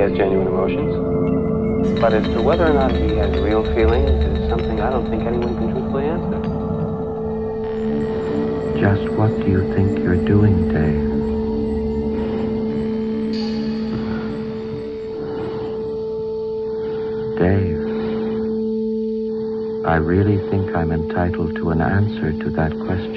has genuine emotions. But as to whether or not he has real feelings is something I don't think anyone can truthfully answer. Just what do you think you're doing, Dave? Dave, I really think I'm entitled to an answer to that question.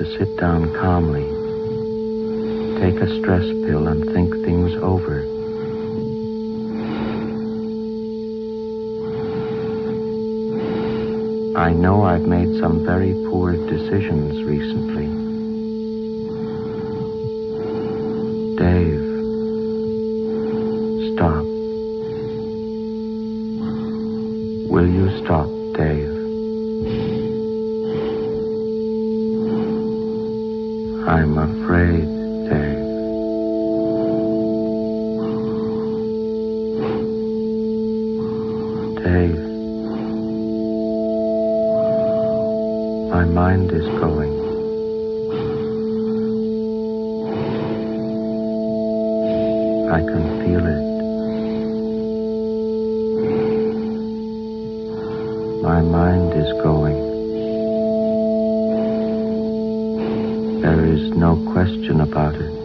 To sit down calmly, take a stress pill, and think things over. I know I've made some very poor decisions recently. Is going. There is no question about it.